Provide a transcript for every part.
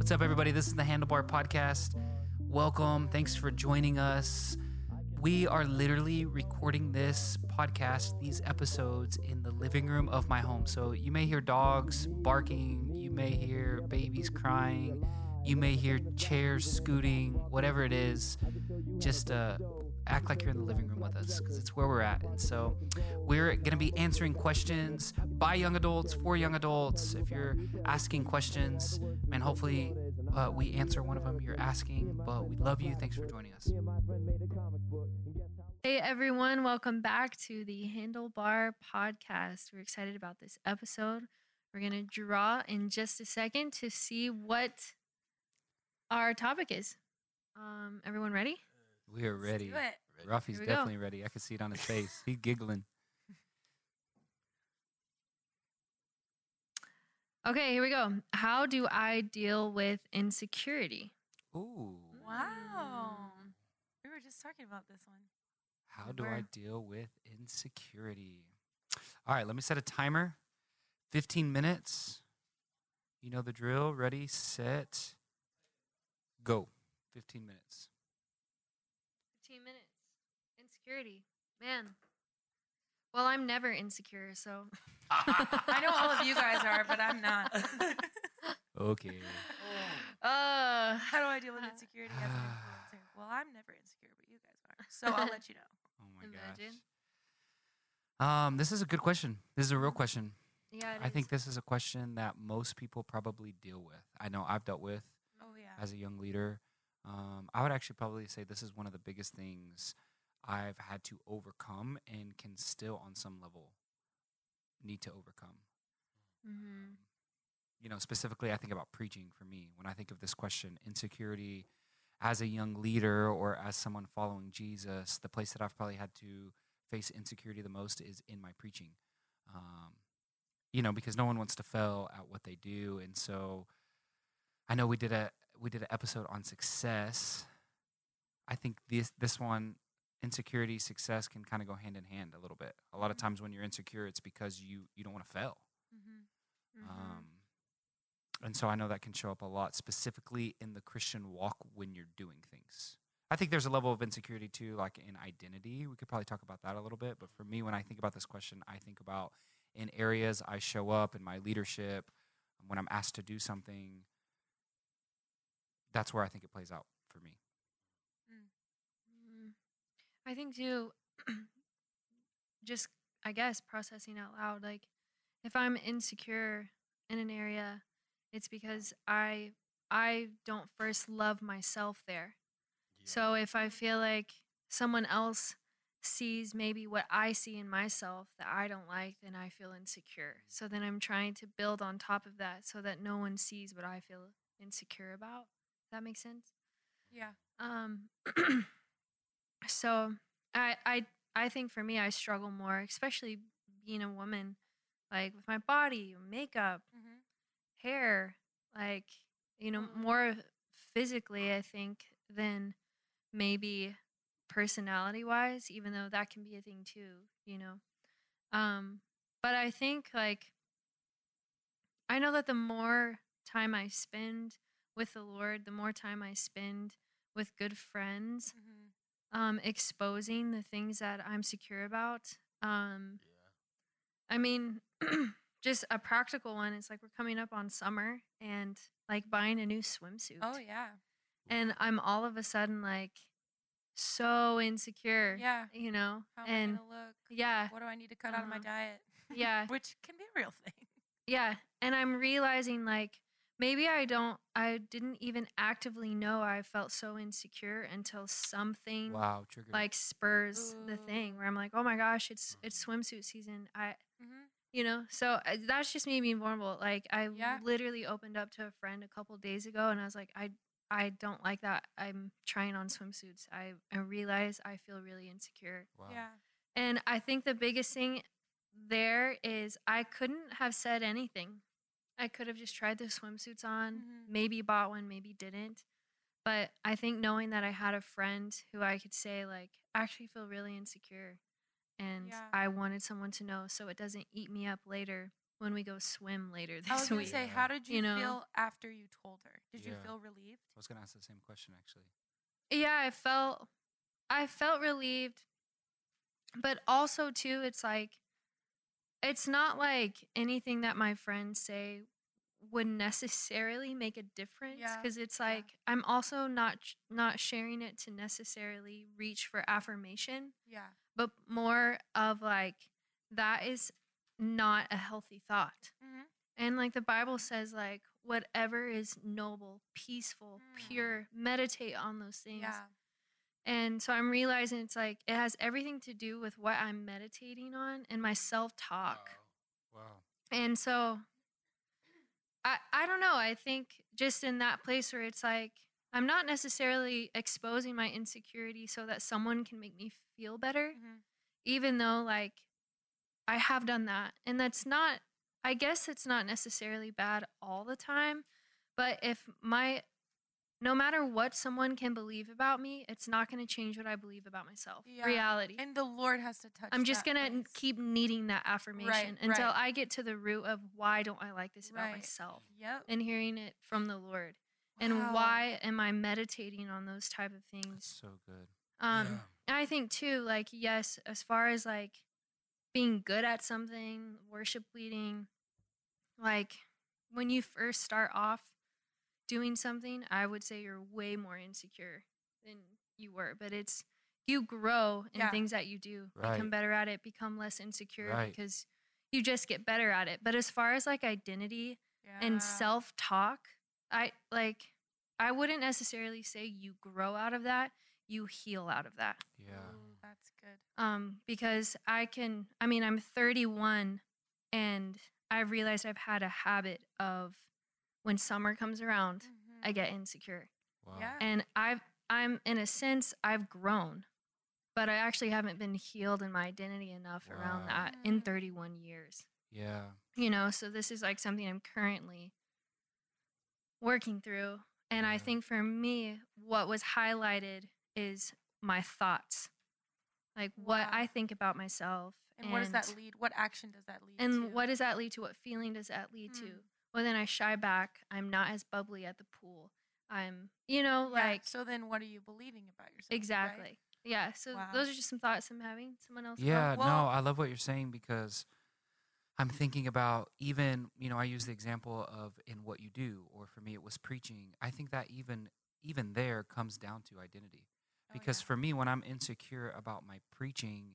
What's up, everybody? This is the Handlebar Podcast. Welcome. Thanks for joining us. We are literally recording this podcast, these episodes, in the living room of my home. So you may hear dogs barking, you may hear babies crying, you may hear chairs scooting, whatever it is. Just uh, act like you're in the living room with us because it's where we're at. And so we're going to be answering questions by young adults, for young adults. If you're asking questions, man, hopefully uh, we answer one of them you're asking. But we love you. Thanks for joining us. Hey everyone, welcome back to the Handlebar Podcast. We're excited about this episode. We're going to draw in just a second to see what our topic is. Um, everyone ready? We are ready. do it. Rafi's go. definitely ready. I can see it on his face. He's giggling. Okay, here we go. How do I deal with insecurity? Ooh. Wow. We were just talking about this one. How do I deal with insecurity? All right, let me set a timer. 15 minutes. You know the drill. Ready, set, go. 15 minutes. 15 minutes. Insecurity. Man. Well, I'm never insecure, so I know all of you guys are, but I'm not. Okay. uh How do I deal with insecurity as an influencer? Well, I'm never insecure, but you guys are. So I'll let you know. Oh my Imagine. gosh. Um, this is a good question. This is a real question. yeah, it I think this is a question that most people probably deal with. I know I've dealt with Oh yeah. as a young leader. Um, I would actually probably say this is one of the biggest things I've had to overcome and can still, on some level, need to overcome. Mhm. You know, specifically, I think about preaching for me. When I think of this question, insecurity as a young leader or as someone following Jesus, the place that I've probably had to face insecurity the most is in my preaching. Um, you know, because no one wants to fail at what they do, and so I know we did a we did an episode on success. I think this this one insecurity success can kind of go hand in hand a little bit. A lot of times when you're insecure, it's because you you don't want to fail. Mm-hmm. Mhm. Um, and so I know that can show up a lot, specifically in the Christian walk when you're doing things. I think there's a level of insecurity too, like in identity. We could probably talk about that a little bit. But for me, when I think about this question, I think about in areas I show up in my leadership, when I'm asked to do something. That's where I think it plays out for me. Mm. I think too, just I guess processing out loud. Like, if I'm insecure in an area, it's because I I don't first love myself there. So if I feel like someone else sees maybe what I see in myself that I don't like, then I feel insecure. So then I'm trying to build on top of that so that no one sees what I feel insecure about. That makes sense. Yeah. Um, so I I I think for me, I struggle more, especially being a woman, like with my body, makeup, Mm-hmm. hair, like you know, Mhm. more physically, I think than maybe personality wise, even though that can be a thing too, you know. Um, but I think like I know that the more time I spend with the Lord, the more time I spend with good friends, Mm-hmm. Um, exposing the things that I'm secure about. Um, Yeah. I mean, just a practical one. It's like we're coming up on summer and like buying a new swimsuit. Oh yeah. And I'm all of a sudden like so insecure. Yeah. You know? How am and I gonna look? yeah, What do I need to cut out of my Uh-huh. diet? yeah, Which can be a real thing. yeah. And I'm realizing like maybe I don't, I didn't even actively know I felt so insecure until something Wow, trigger. like spurs the thing where I'm like, oh my gosh, it's it's swimsuit season. I Mm-hmm. you know so uh, that's just me being vulnerable like i Yeah. literally opened up to a friend a couple days ago and i was like i i don't like that i'm trying on swimsuits i i realize i feel really insecure wow. Yeah. and i think the biggest thing there is i couldn't have said anything i could have just tried the swimsuits on Mhm. maybe bought one maybe didn't but i think knowing that i had a friend who i could say like I actually feel really insecure and Yeah. I wanted someone to know so it doesn't eat me up later. when we go swim later this I was this gonna week. say, Yeah. how did you, You know? feel after you told her? Did you feel relieved? I was gonna ask the same question actually. yeah, I felt I felt relieved. But also too, it's like it's not like anything that my friends say would necessarily make a difference Yeah, because it's yeah. like I'm also not not sharing it to necessarily reach for affirmation, Yeah. but more of like that is not a healthy thought. Mm-hmm. And like the Bible says, like whatever is noble, peaceful, Mm. pure, meditate on those things. Yeah. And so I'm realizing it's like it has everything to do with what I'm meditating on and my self talk. Wow. wow. And so I I don't know. I think just in that place where it's like I'm not necessarily exposing my insecurity so that someone can make me feel better, Mm-hmm. even though like I have done that. And that's not I guess it's not necessarily bad all the time, but if my no matter what someone can believe about me, it's not going to change what I believe about myself. Yeah. Reality. And the Lord has to touch. I'm just going to keep needing that affirmation until right. I get to the root of why don't I like this about Right. myself Yep. and hearing it from the Lord. And why am I meditating on those type of That's things? so good. Um Yeah. and I think too like yes, as far as like being good at something, worship leading, like when you first start off doing something, I would say you're way more insecure than you were, but it's you grow in Yeah. things that you do, Right. become better at it, become less insecure Right. because you just get better at it. But as far as like identity Yeah. and self talk, I like I wouldn't necessarily say you grow out of that, you heal out of that. Yeah. Ooh, that's good. Um, because I can I mean, I'm 31 and I've realized I've had a habit of when summer comes around, Mhm. I get insecure. Wow. Yeah. And I've I'm in a sense I've grown, but I actually haven't been healed in my identity enough around Wow. that in Mm. 31 years. Yeah. you know so this is like something i'm currently working through and i think for me what was highlighted is my thoughts like what i think about myself And, what does that lead? What action does that lead to? and what does that lead to what feeling does that lead to Hmm. Well then i shy back i'm not as bubbly at the pool i'm you know Yeah, like so then what are you believing about yourself? right? exactly yeah so Wow. those are just some thoughts i'm having someone else? Yeah, Well- no, I love what you're saying because I'm thinking about even, you know, I use the example of in what you do, or for me it was preaching. I think that even even there comes down to identity. Oh, Because yeah. for me, when I'm insecure about my preaching,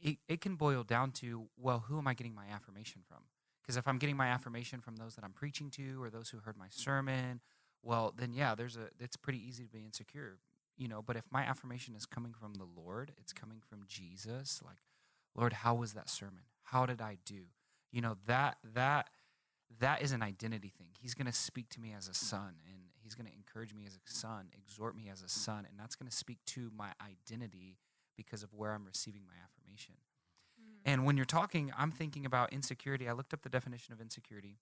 it, it can boil down to, well, who am I getting my affirmation from? Because if I'm getting my affirmation from those that I'm preaching to or those who heard my sermon, well, then yeah, there's a it's pretty easy to be insecure, you know. But if my affirmation is coming from the Lord, it's coming from Jesus, like, Lord, how was that sermon? How did I do? You know, that that that is an identity thing. He's going to speak to me as a son and he's going to encourage me as a son, exhort me as a son, and that's going to speak to my identity because of where I'm receiving my affirmation. Mm. And when you're talking, I'm thinking about insecurity. I looked up the definition of insecurity,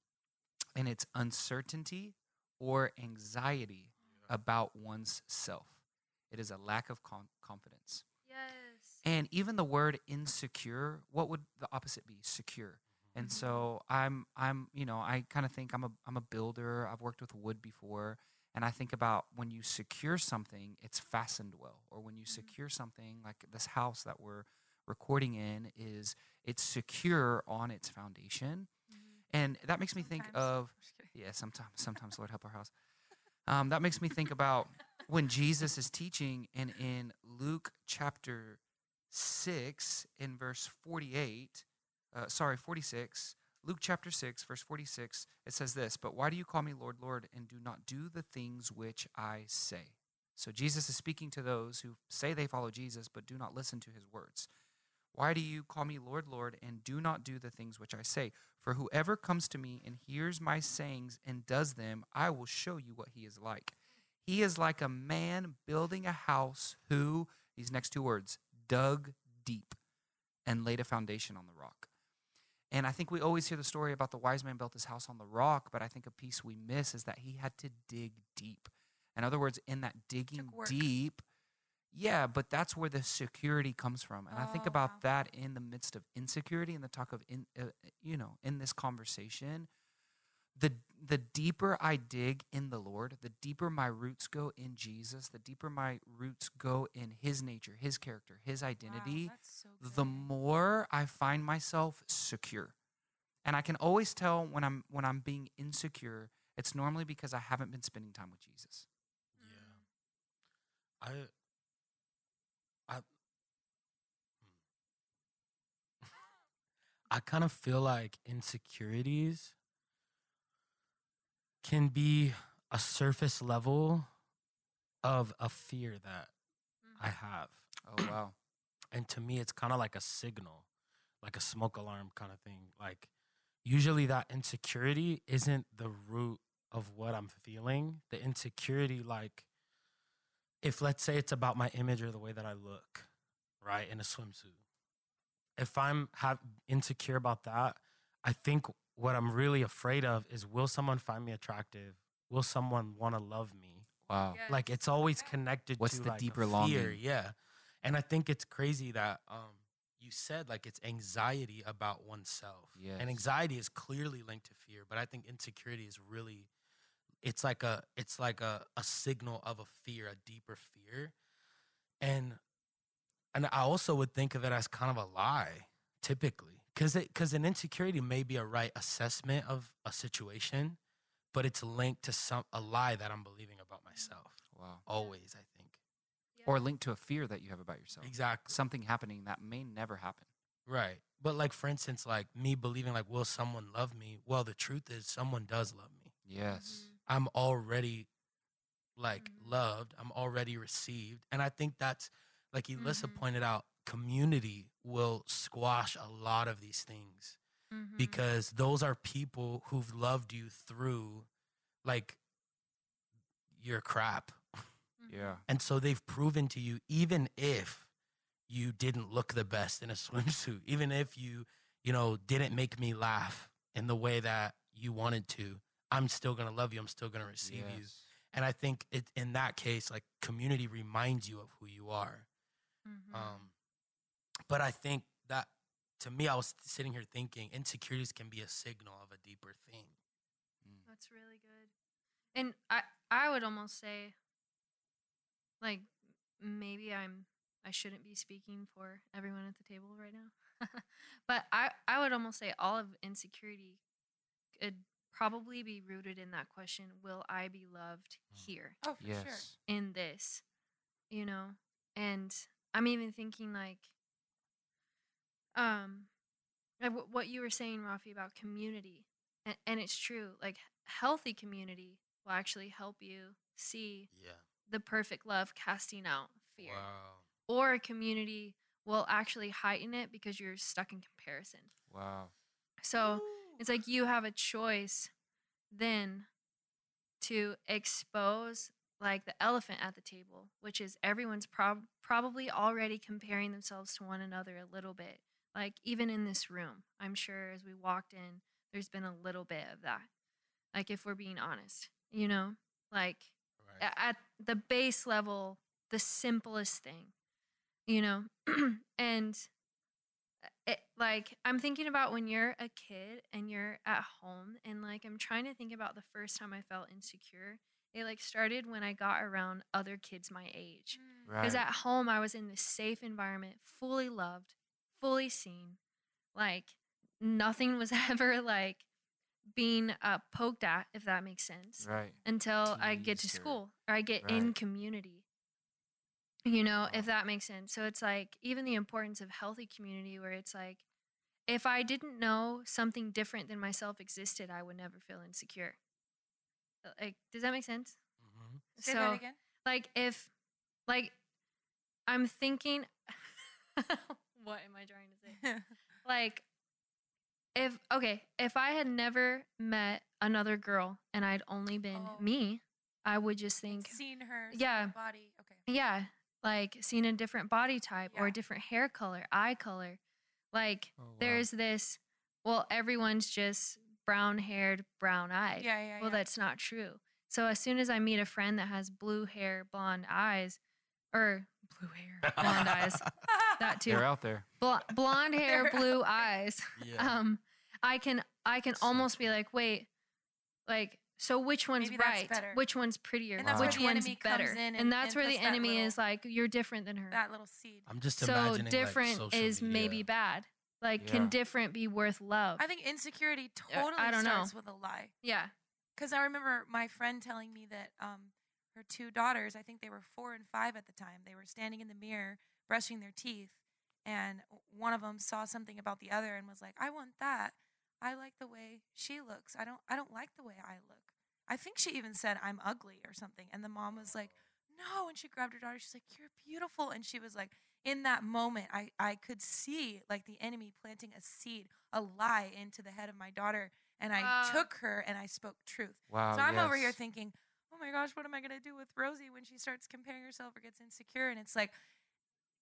and it's uncertainty or anxiety about one's self. It is a lack of con- confidence. yes And even the word insecure, what would the opposite be? Secure. And Mhm. so I'm I'm you know, I kind of think I'm a I'm a builder. I've worked with wood before and I think about when you secure something, it's fastened well. Or when you Mhm. secure something like this house that we're recording in is it's secure on its foundation. Mhm. And that makes me think of yeah, sometimes sometimes Lord help our house. Um, that makes me think about when Jesus is teaching and in Luke chapter six in verse forty-eight, uh, sorry, forty-six. Luke chapter six, verse forty-six. It says this: "But why do you call me Lord, Lord, and do not do the things which I say?" So Jesus is speaking to those who say they follow Jesus but do not listen to his words. Why do you call me Lord, Lord, and do not do the things which I say? For whoever comes to me and hears my sayings and does them, I will show you what he is like. He is like a man building a house who, these next two words, dug deep and laid a foundation on the rock. And I think we always hear the story about the wise man built his house on the rock, but I think a piece we miss is that he had to dig deep. In other words, in that digging deep, yeah, but that's where the security comes from. And I think Oh, about wow. that in the midst of insecurity and the talk of in uh, you know, in this conversation, the the deeper I dig in the Lord, the deeper my roots go in Jesus, the deeper my roots go in his nature, his character, his identity, that's so the more I find myself secure. And I can always tell when I'm when I'm being insecure, it's normally because I haven't been spending time with Jesus. Yeah. I I hmm. I kind of feel like insecurities can be a surface level of a fear that I mm-hmm. have. Oh wow. And to me it's kind of like a signal, like a smoke alarm kind of thing. Like usually that insecurity isn't the root of what I'm feeling. The insecurity like if let's say it's about my image or the way that I look, right, in a swimsuit. If I'm have insecure about that, I think what I'm really afraid of is will someone find me attractive? Will someone want to love me? Wow. Yes. Like it's always connected What's to the like, deeper fear, longing? Yeah. And I think it's crazy that um you said like it's anxiety about oneself. Yes. And anxiety is clearly linked to fear, but I think insecurity is really it's like a it's like a, a signal of a fear, a deeper fear. And and I also would think of it as kind of a lie, typically. Cause it cause an insecurity may be a right assessment of a situation, but it's linked to some a lie that I'm believing about myself. Wow. Always, I think. Or linked to a fear that you have about yourself. Exactly. Something happening that may never happen. Right. But like for instance, like me believing like, will someone love me? Well, the truth is someone does love me. Yes. I'm already like Mhm. loved. I'm already received. And I think that's like Elissa Mhm. pointed out, community will squash a lot of these things Mhm. because those are people who've loved you through like your crap. Mhm. Yeah. And so they've proven to you, even if you didn't look the best in a swimsuit, even if you, you know, didn't make me laugh in the way that you wanted to, I'm still gonna love you. I'm still gonna receive you. And I think it in that case, like community reminds you of who you are. Mhm. Um, but I think that to me, I was sitting here thinking insecurities can be a signal of a deeper thing. That's really good. And I I would almost say like maybe I'm I shouldn't be speaking for everyone at the table right now. but I I would almost say all of insecurity could probably be rooted in that question, will I be loved Mm. here Oh, for sure. Yes. in this? You know? And I'm even thinking like um like wh- what you were saying Rafi about community and, and it's true like healthy community will actually help you see Yeah. the perfect love casting out fear Wow. or a community will actually heighten it because you're stuck in comparison Wow. so it's like you have a choice then to expose like the elephant at the table, which is everyone's prob- probably already comparing themselves to one another a little bit. Like even in this room, I'm sure as we walked in, there's been a little bit of that. Like if we're being honest, you know, like Right. at the base level, the simplest thing, you know, and eh, it like I'm thinking about when you're a kid and you're at home, and like I'm trying to think about the first time I felt insecure. It like started when I got around other kids my age. Mm. Right. Because at home, I was in this safe environment, fully loved, fully seen. Like nothing was ever like being uh, poked at, if that makes sense right. until I get to or- school or I get in community. You know, Wow. if that makes sense. So it's like even the importance of healthy community where it's like if I didn't know something different than myself existed, I would never feel insecure. Uh, Like, does that make sense? Mhm. Say so that again. like if like I'm thinking what am I trying to say? like if okay if i had never met another girl and i'd only been Oh. me i would just think Seen her. Yeah. Body. Okay. yeah like seeing a different body type or a different hair color eye color like Oh, wow. there's this well everyone's just brown haired brown eyed Yeah, yeah, well yeah. that's not true so as soon as i meet a friend that has blue hair blonde eyes or blue hair, blonde eyes. That too. They're out there. Bl- blonde hair, blue eyes. Yeah. Um, I can I can So almost be like, wait, like so which one's Maybe right? better. Which one's prettier? And that's which one's better? and, and- that's and where the enemy little- is like, you're different than her. that little seed. I'm just so imagining like, different social is maybe bad. Like, Yeah. can different be worth love? I think insecurity Uh, totally I don't know. starts with a lie. yeah. Because I remember my friend telling me that um, her two daughters, I think they were four and five at the time, they were standing in the mirror brushing their teeth, and one of them saw something about the other and was like, "I want that. I like the way she looks. I don't. I don't like the way I look." I think she even said, "I'm ugly" or something, and the mom was like, "No," and she grabbed her daughter. She's like, "You're beautiful," and she was like. In that moment, I, I could see like the enemy planting a seed, a lie into the head of my daughter. And I Wow. took her and I spoke truth. Wow. So I'm over here thinking, oh my gosh, what am I going to do with Rosie when she starts comparing herself or gets insecure? And it's like,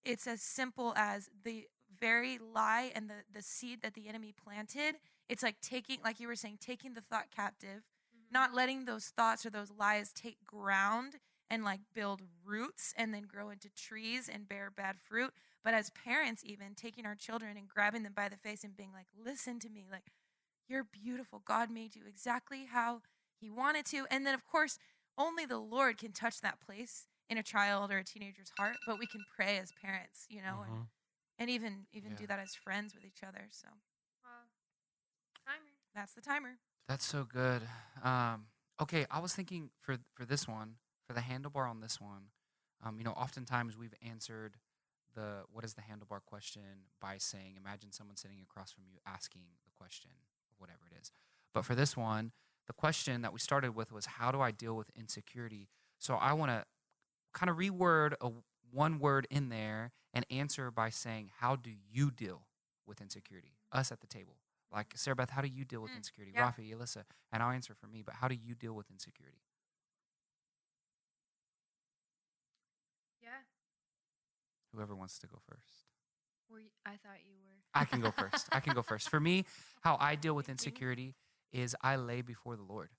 it's as simple as the very lie and the, the seed that the enemy planted. It's like taking, like you were saying, taking the thought captive, mm-hmm. not letting those thoughts or those lies take ground and like build roots and then grow into trees and bear bad fruit. But as parents, even taking our children and grabbing them by the face and being like, listen to me, like, you're beautiful. God made you exactly how He wanted to. And then, of course, only the Lord can touch that place in a child or a teenager's heart. But we can pray as parents, you know, and, Mhm. and even even Yeah. do that as friends with each other. So Wow. Timer. that's the timer. That's so good. Um, okay, I was thinking for for this one, for the handlebar on this one, um, you know, oftentimes we've answered the what is the handlebar question by saying, imagine someone sitting across from you asking the question whatever it is. But for this one, the question that we started with was, how do I deal with insecurity? So I want to kind of reword a one word in there and answer by saying, how do you deal with insecurity? Us at the table. Like Sarah Beth, how do you deal with Mm, insecurity? yeah. Rafi, Alyssa, and I'll answer for me, but how do you deal with insecurity? Yeah. Whoever wants to go first. You, I thought you were. I can go first. I can go first. For me, how I deal with insecurity is I lay before the Lord.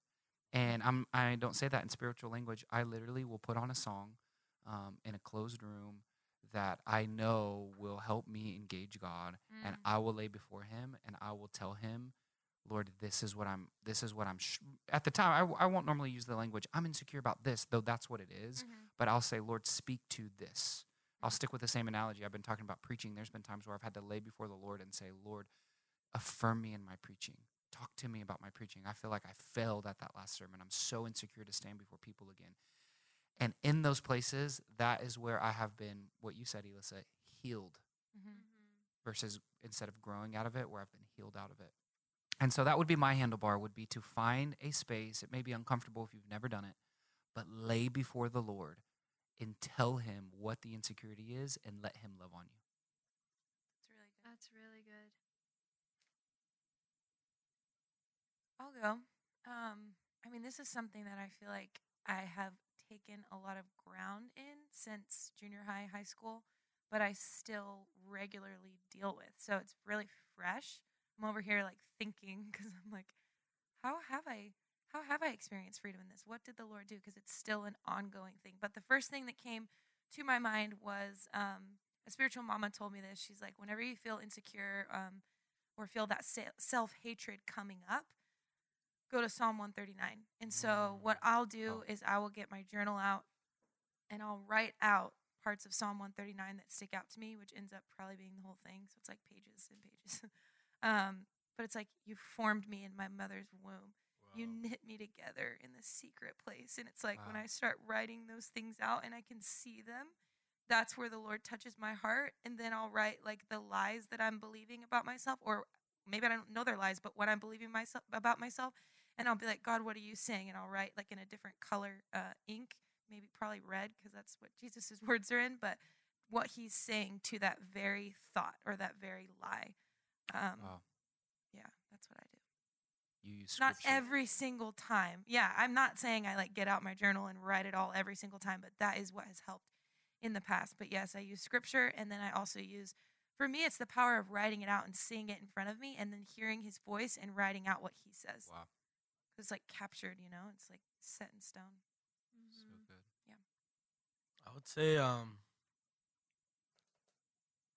And I'm I don't say that in spiritual language. I literally will put on a song um, in a closed room that I know will help me engage God and Mm. I will lay before him and I will tell him, Lord, this is what I'm this is what I'm sh-. at the time I, w- I won't normally use the language I'm insecure about this, though that's what it is, Mhm. but I'll say, Lord, speak to this. I'll stick with the same analogy. I've been talking about preaching. There's been times where I've had to lay before the Lord and say, Lord, affirm me in my preaching. Talk to me about my preaching. I feel like I failed at that last sermon. I'm so insecure to stand before people again. And in those places, that is where I have been, what you said, Elissa, healed Mhm. versus instead of growing out of it, where I've been healed out of it. And so that would be my handlebar would be to find a space. It may be uncomfortable if you've never done it, but lay before the Lord and tell him what the insecurity is and let him love on you. It's really good. That's really good. I'll go. Um, I mean, this is something that I feel like I have taken a lot of ground in since junior high, high school, but I still regularly deal with. So it's really fresh. I'm over here like thinking because I'm like, how have I, how have I experienced freedom in this? What did the Lord do? Because it's still an ongoing thing. But the first thing that came to my mind was um, a spiritual mama told me this. She's like, whenever you feel insecure um, or feel that self hatred coming up, go to Psalm 139. And so what I'll do Oh. is I will get my journal out and I'll write out parts of Psalm 139 that stick out to me, which ends up probably being the whole thing. So it's like pages and pages. um, but it's like you formed me in my mother's womb. You knit me together in the secret place. And it's like when I start writing those things out and I can see them, that's where the Lord touches my heart. And then I'll write like the lies that I'm believing about myself, or maybe I don't know they're lies, but what I'm believing myself about myself. And I'll be like, God, what are you saying? And I'll write like in a different color uh, ink, maybe probably red, because that's what Jesus' words are in, but what he's saying to that very thought or that very lie. Um, Wow. Yeah, that's what I do. You use Not every single time. Yeah, I'm not saying I like get out my journal and write it all every single time, but that is what has helped in the past. But yes, I use scripture and then I also use for me it's the power of writing it out and seeing it in front of me and then hearing his voice and writing out what he says. Wow. It's like captured, you know, it's like set in stone. So Mhm. good. Yeah. I would say um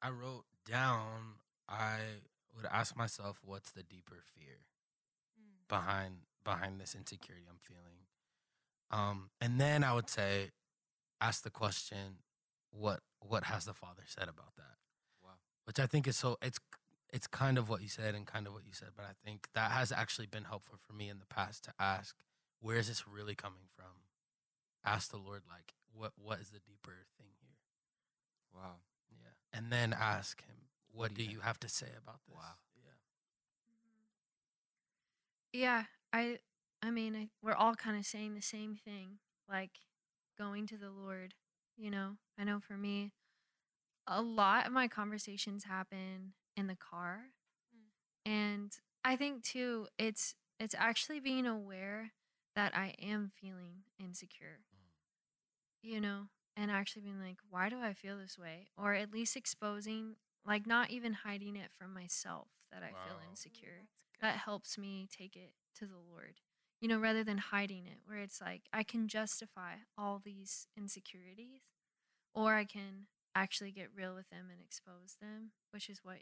I wrote down, I would ask myself, what's the deeper fear. Behind behind this insecurity I'm feeling? Um, and then I would say, ask the question, what what has the Father said about that? Wow. Which I think is so it's it's kind of what you said and kind of what you said, but I think that has actually been helpful for me in the past to ask, where is this really coming from? Ask the Lord, like, what what is the deeper thing here? Wow. Yeah. And then ask him, what, do do you you have to say about this? Wow. Yeah. Yeah, I I mean, I, we're all kind of saying the same thing, like going to the Lord, you know. I know for me a lot of my conversations happen in the car. Mm. And I think too it's it's actually being aware that I am feeling insecure. Mm. You know, and actually being like, why do I feel this way? Or at least exposing like not even hiding it from myself that I feel insecure That's that helps me take it to the Lord. You know, rather than hiding it, where it's like I can justify all these insecurities, or I can actually get real with them and expose them, which is what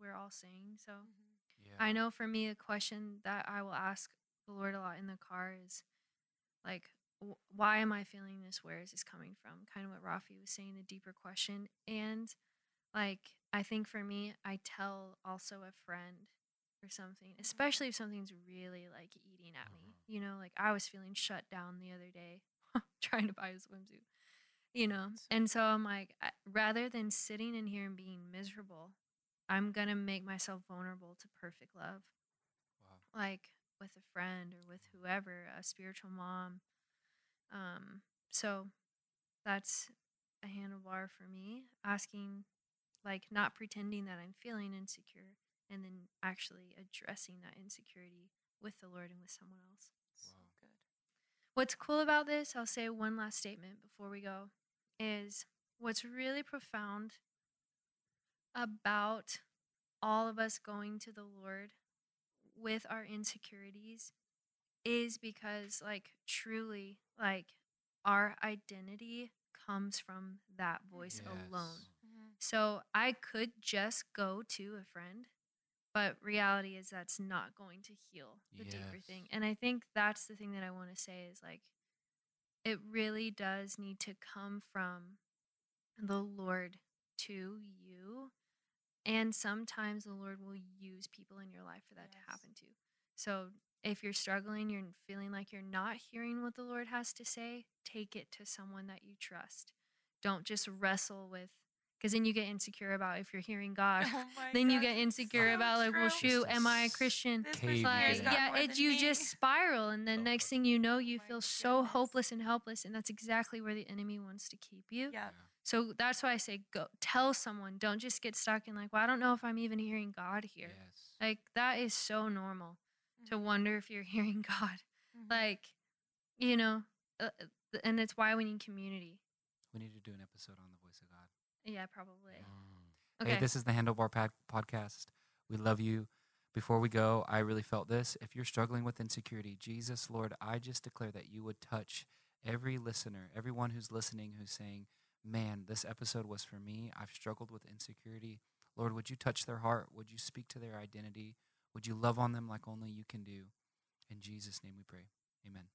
we're all saying. So Mhm. Yeah. I know for me, a question that I will ask the Lord a lot in the car is like, wh- why am I feeling this? Where is this coming from? Kind of what Rafi was saying, the deeper question. And like, I think for me, I tell also a friend or something, especially if something's really like eating at me. You know, like I was feeling shut down the other day trying to buy a swimsuit, you know? And so I'm like, I- rather than sitting in here and being miserable, I'm going to make myself vulnerable to perfect love Wow. like with a friend or with whoever, a spiritual mom. Um, so that's a handlebar for me, asking, like, not pretending that I'm feeling insecure and then actually addressing that insecurity with the Lord and with someone else. So Wow. good. What's cool about this, I'll say one last statement before we go, is what's really profound about all of us going to the Lord with our insecurities is because, like, truly, like, our identity comes from that voice alone. Mhm. So I could just go to a friend, but reality is that's not going to heal the deeper thing. And I think that's the thing that I want to say is like it really does need to come from the Lord to you. And sometimes the Lord will use people in your life for that Yes. to happen to. So if you're struggling, you're feeling like you're not hearing what the Lord has to say, take it to someone that you trust. Don't just wrestle with because then you get insecure about if you're hearing God. Oh my then you get insecure so about like, well, true. shoot, am I a Christian? This Like, hears in. God yeah, more it you me. just spiral, and then So next thing you know, you feel so goodness. hopeless and helpless, and that's exactly where the enemy wants to keep you. Yeah. So that's why I say go tell someone. Don't just get stuck in like, well, I don't know if I'm even hearing God here. Yes. Like that is so normal to Mhm. wonder if you're hearing God. Mhm. Like, you know, uh, uh, and it's why we need community. we need to do an episode on the voice of God. Yeah, probably. Mm. Okay. Hey, this is the Handlebar Pad- Podcast. We love you. Before we go, I really felt this. If you're struggling with insecurity, Jesus, Lord, I just declare that you would touch every listener, everyone who's listening who's saying, Man, this episode was for me. I've struggled with insecurity. Lord, would you touch their heart? Would you speak to their identity? Would you love on them like only you can do? In Jesus' name we pray. Amen.